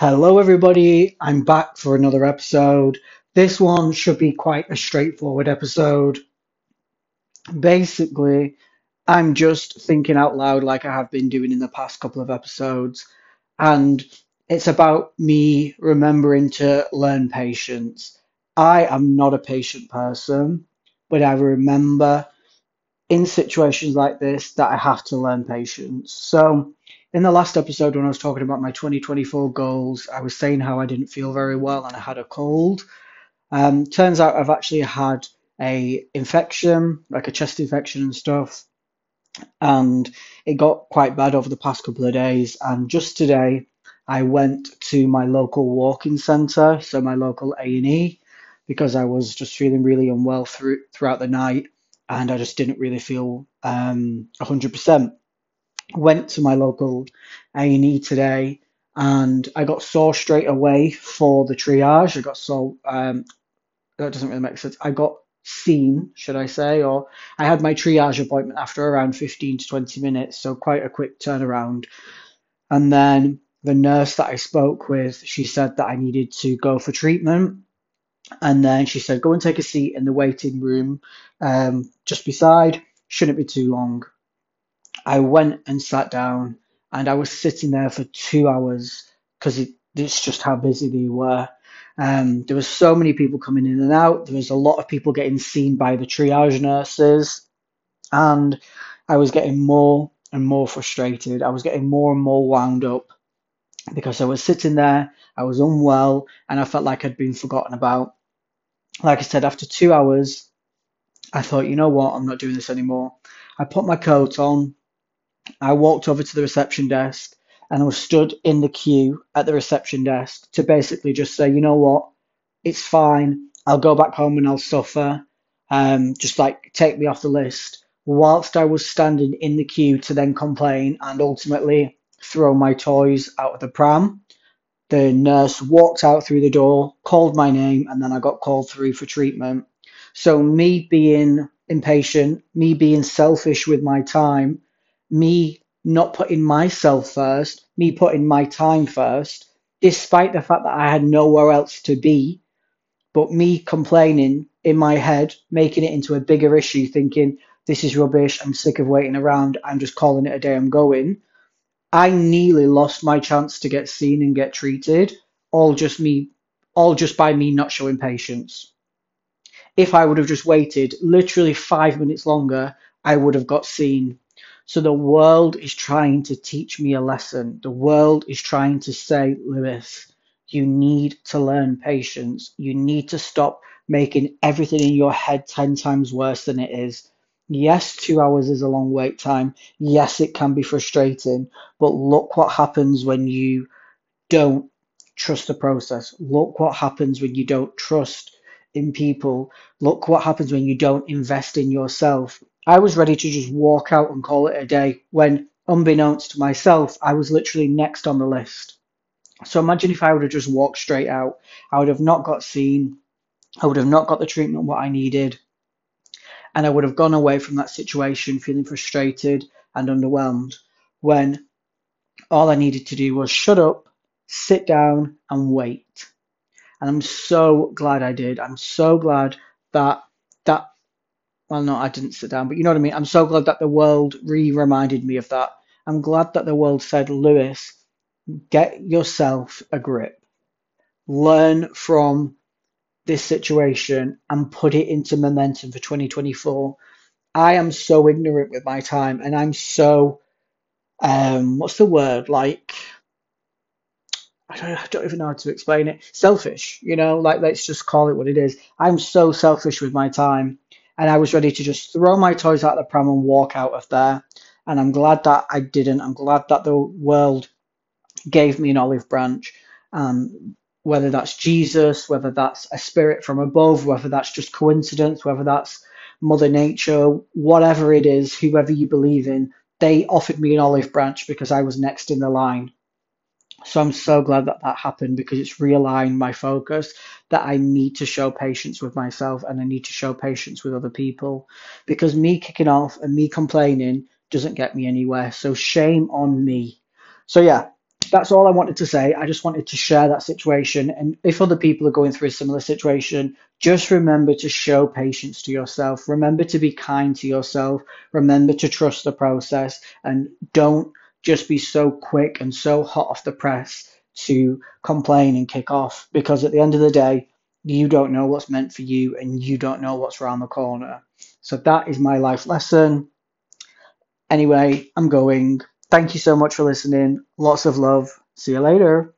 Hello, everybody. I'm back for another episode. This one should be quite a straightforward episode. Basically, I'm just thinking out loud like I have been doing in the past couple of episodes, and it's about me remembering to learn patience. I am not a patient person, but I remember in situations like this that I have to learn patience. So, in the last episode, when I was talking about my 2024 goals, I was saying how I didn't feel very well and I had a cold. Um, turns out I've actually had a infection, like a chest infection and stuff, and it got quite bad over the past couple of days. And just today, I went to my local walk-in centre, so my local A&E, because I was just feeling really unwell through throughout the night, and I just didn't really feel um, 100% went to my local A&E today and I got saw straight away for the triage. I got saw, um, that doesn't really make sense. I got seen, should I say, or I had my triage appointment after around 15 to 20 minutes, so quite a quick turnaround. And then the nurse that I spoke with, she said that I needed to go for treatment. And then she said, go and take a seat in the waiting room um, just beside. Shouldn't be too long. I went and sat down and I was sitting there for two hours because it, it's just how busy they were. Um, there was so many people coming in and out. There was a lot of people getting seen by the triage nurses, and I was getting more and more frustrated. I was getting more and more wound up because I was sitting there, I was unwell, and I felt like I'd been forgotten about. Like I said, after two hours, I thought, you know what, I'm not doing this anymore. I put my coat on, I walked over to the reception desk and I was stood in the queue at the reception desk to basically just say, you know what, it's fine. I'll go back home and I'll suffer. Um, just like take me off the list. Whilst I was standing in the queue to then complain and ultimately throw my toys out of the pram, the nurse walked out through the door, called my name, and then I got called through for treatment. So, me being impatient, me being selfish with my time, me not putting myself first, me putting my time first, despite the fact that I had nowhere else to be, but me complaining in my head, making it into a bigger issue, thinking, this is rubbish, I'm sick of waiting around, I'm just calling it a day, I'm going. I nearly lost my chance to get seen and get treated, all just me, all just by me not showing patience. If I would have just waited literally five minutes longer, I would have got seen so the world is trying to teach me a lesson. The world is trying to say, Lewis, you need to learn patience. You need to stop making everything in your head 10 times worse than it is. Yes, two hours is a long wait time. Yes, it can be frustrating, but look what happens when you don't trust the process. Look what happens when you don't trust in people. Look what happens when you don't invest in yourself. I was ready to just walk out and call it a day when, unbeknownst to myself, I was literally next on the list. So imagine if I would have just walked straight out. I would have not got seen. I would have not got the treatment what I needed. And I would have gone away from that situation feeling frustrated and underwhelmed when all I needed to do was shut up, sit down, and wait. And I'm so glad I did. I'm so glad that that well, no, I didn't sit down, but you know what I mean. I'm so glad that the world re reminded me of that. I'm glad that the world said, Lewis, get yourself a grip, learn from this situation, and put it into momentum for 2024. I am so ignorant with my time, and I'm so, um, what's the word? Like, I don't, I don't even know how to explain it. Selfish, you know, like let's just call it what it is. I'm so selfish with my time and I was ready to just throw my toys out of the pram and walk out of there. And I'm glad that I didn't. I'm glad that the world gave me an olive branch. Um, whether that's Jesus, whether that's a spirit from above, whether that's just coincidence, whether that's Mother Nature, whatever it is, whoever you believe in, they offered me an olive branch because I was next in the line. So I'm so glad that that happened because it's realigned my focus that I need to show patience with myself and I need to show patience with other people because me kicking off and me complaining doesn't get me anywhere. So shame on me. So yeah, that's all I wanted to say. I just wanted to share that situation. And if other people are going through a similar situation, just remember to show patience to yourself. Remember to be kind to yourself. Remember to trust the process and don't just be so quick and so hot off the press to complain and kick off because at the end of the day, you don't know what's meant for you and you don't know what's around the corner. So that is my life lesson. Anyway, I'm going. Thank you so much for listening. Lots of love. See you later.